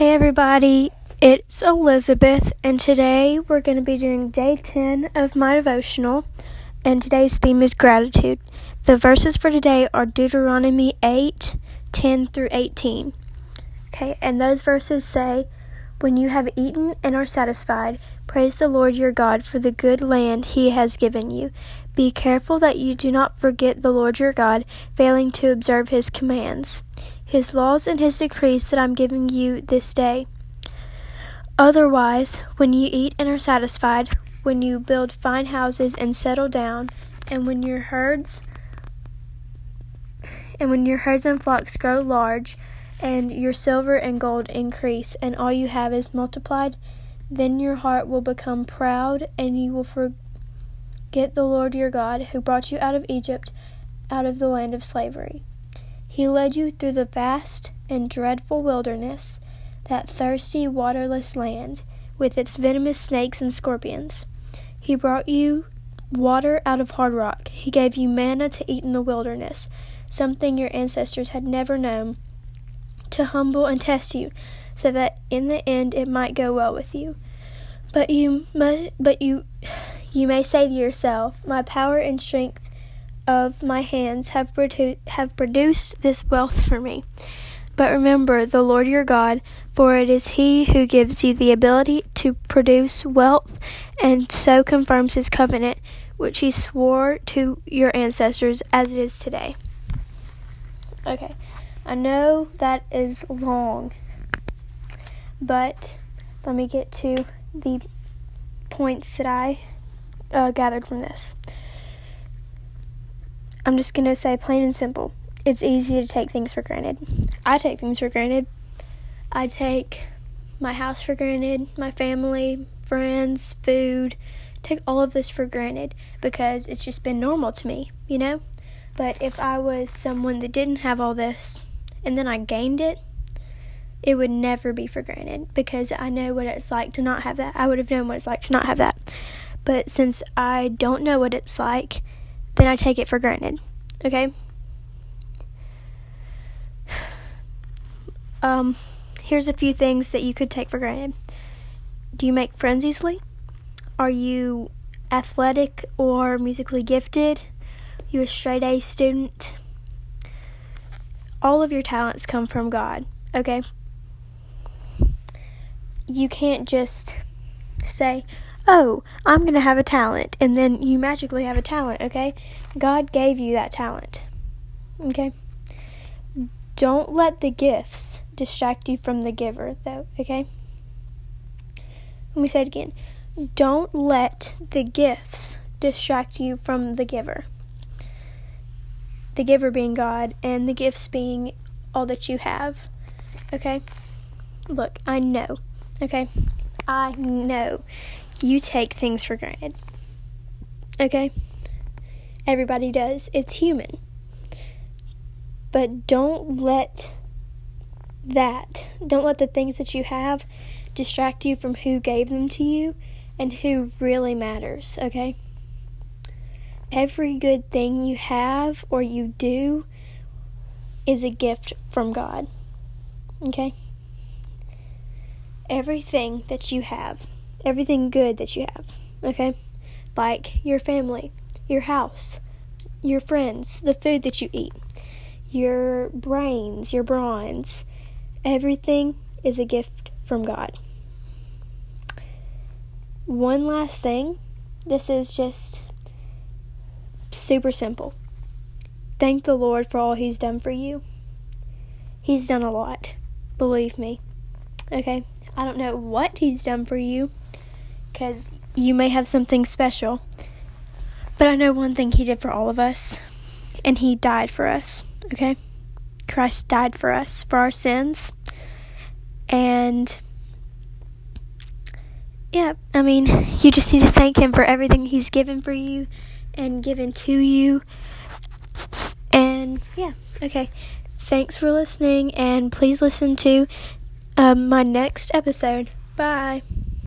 Hey everybody, it's Elizabeth, and today we're going to be doing day 10 of my devotional, and today's theme is gratitude. The verses for today are Deuteronomy 8 10 through 18. Okay, and those verses say, When you have eaten and are satisfied, praise the Lord your God for the good land he has given you. Be careful that you do not forget the Lord your God, failing to observe his commands his laws and his decrees that I'm giving you this day. Otherwise, when you eat and are satisfied, when you build fine houses and settle down, and when your herds and when your herds and flocks grow large, and your silver and gold increase, and all you have is multiplied, then your heart will become proud, and you will forget the Lord your God, who brought you out of Egypt, out of the land of slavery. He led you through the vast and dreadful wilderness, that thirsty, waterless land, with its venomous snakes and scorpions. He brought you water out of hard rock. He gave you manna to eat in the wilderness, something your ancestors had never known, to humble and test you, so that in the end it might go well with you. But you must, but you, you may say to yourself, My power and strength of my hands have, produ- have produced this wealth for me. But remember the Lord your God, for it is He who gives you the ability to produce wealth and so confirms His covenant, which He swore to your ancestors as it is today. Okay, I know that is long, but let me get to the points that I uh, gathered from this. I'm just going to say plain and simple. It's easy to take things for granted. I take things for granted. I take my house for granted, my family, friends, food, take all of this for granted because it's just been normal to me, you know? But if I was someone that didn't have all this and then I gained it, it would never be for granted because I know what it's like to not have that. I would have known what it's like to not have that. But since I don't know what it's like, then I take it for granted. Okay? Um, here's a few things that you could take for granted. Do you make friends easily? Are you athletic or musically gifted? Are you a straight A student? All of your talents come from God, okay? You can't just say, oh, I'm going to have a talent, and then you magically have a talent, okay? God gave you that talent, okay? Don't let the gifts distract you from the giver, though, okay? Let me say it again. Don't let the gifts distract you from the giver. The giver being God, and the gifts being all that you have, okay? Look, I know, okay? I know you take things for granted. Okay? Everybody does. It's human. But don't let that, don't let the things that you have distract you from who gave them to you and who really matters, okay? Every good thing you have or you do is a gift from God, okay? Everything that you have everything good that you have, okay? Like your family, your house, your friends, the food that you eat, your brains, your bronze. Everything is a gift from God. One last thing this is just super simple. Thank the Lord for all He's done for you. He's done a lot, believe me. Okay? I don't know what He's done for you because you may have something special. But I know one thing He did for all of us, and He died for us, okay? Christ died for us, for our sins. And yeah, I mean, you just need to thank Him for everything He's given for you and given to you. And yeah, okay. Thanks for listening, and please listen to um, my next episode. Bye.